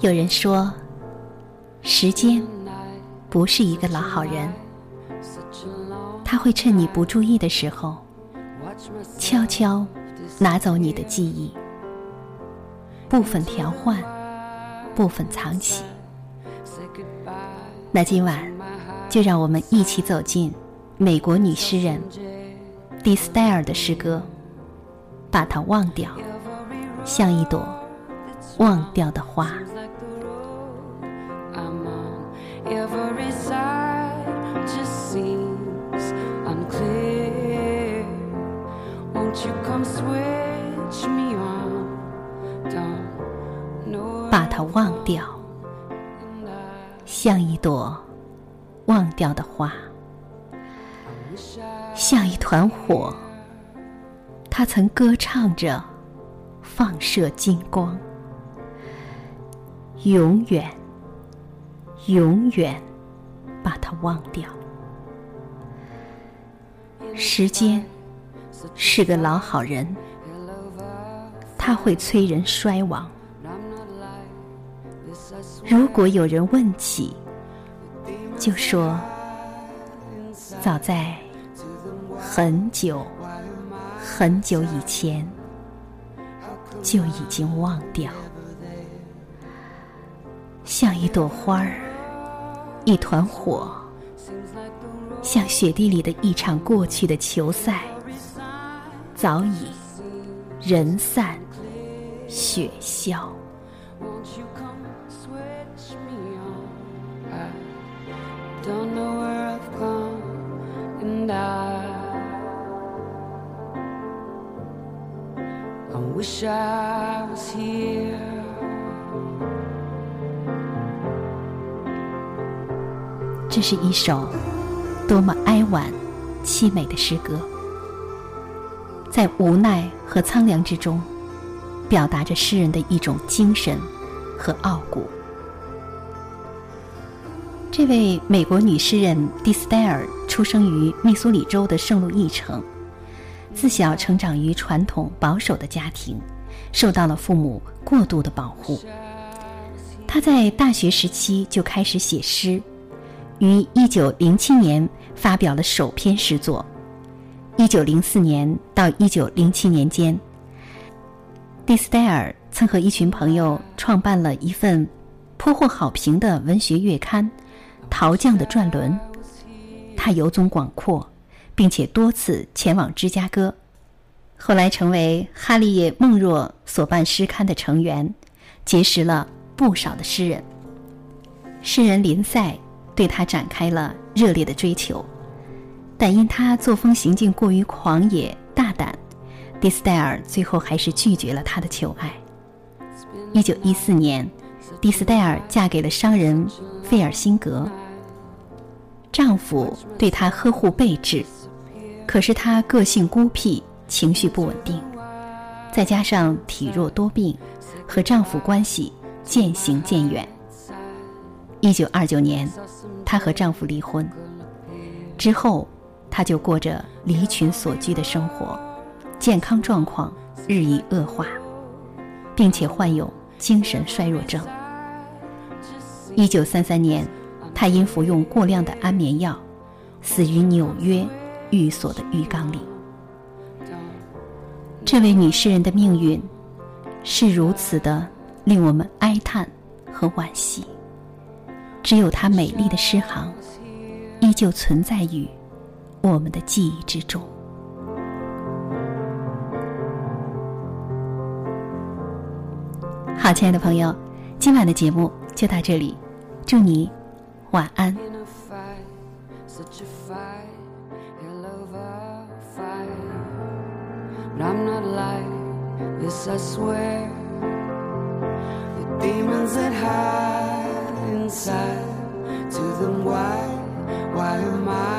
有人说，时间不是一个老好人，他会趁你不注意的时候，悄悄拿走你的记忆，部分调换，部分藏起。那今晚，就让我们一起走进美国女诗人迪斯戴尔的诗歌，把它忘掉，像一朵忘掉的花。把它忘掉，像一朵忘掉的花，像一团火。它曾歌唱着，放射金光。永远，永远，把它忘掉。时间是个老好人，他会催人衰亡。如果有人问起，就说早在很久很久以前就已经忘掉，像一朵花儿，一团火，像雪地里的一场过去的球赛，早已人散雪消。这是一首多么哀婉、凄美的诗歌，在无奈和苍凉之中，表达着诗人的一种精神和傲骨。这位美国女诗人蒂斯戴尔出生于密苏里州的圣路易城。自小成长于传统保守的家庭，受到了父母过度的保护。她在大学时期就开始写诗，于1907年发表了首篇诗作。1904年到1907年间，蒂斯戴尔曾和一群朋友创办了一份颇获好评的文学月刊《陶匠的转轮》。他游踪广阔。并且多次前往芝加哥，后来成为哈利叶·孟若所办诗刊的成员，结识了不少的诗人。诗人林赛对他展开了热烈的追求，但因他作风行径过于狂野大胆，迪斯戴尔最后还是拒绝了他的求爱。一九一四年，迪斯戴尔嫁给了商人费尔辛格，丈夫对她呵护备至。可是她个性孤僻，情绪不稳定，再加上体弱多病，和丈夫关系渐行渐远。一九二九年，她和丈夫离婚，之后，她就过着离群索居的生活，健康状况日益恶化，并且患有精神衰弱症。一九三三年，她因服用过量的安眠药，死于纽约。寓所的浴缸里，这位女诗人的命运是如此的令我们哀叹和惋惜。只有她美丽的诗行，依旧存在于我们的记忆之中。好，亲爱的朋友，今晚的节目就到这里，祝你晚安。But I'm not like this, I swear. The demons that hide inside. To them why why am i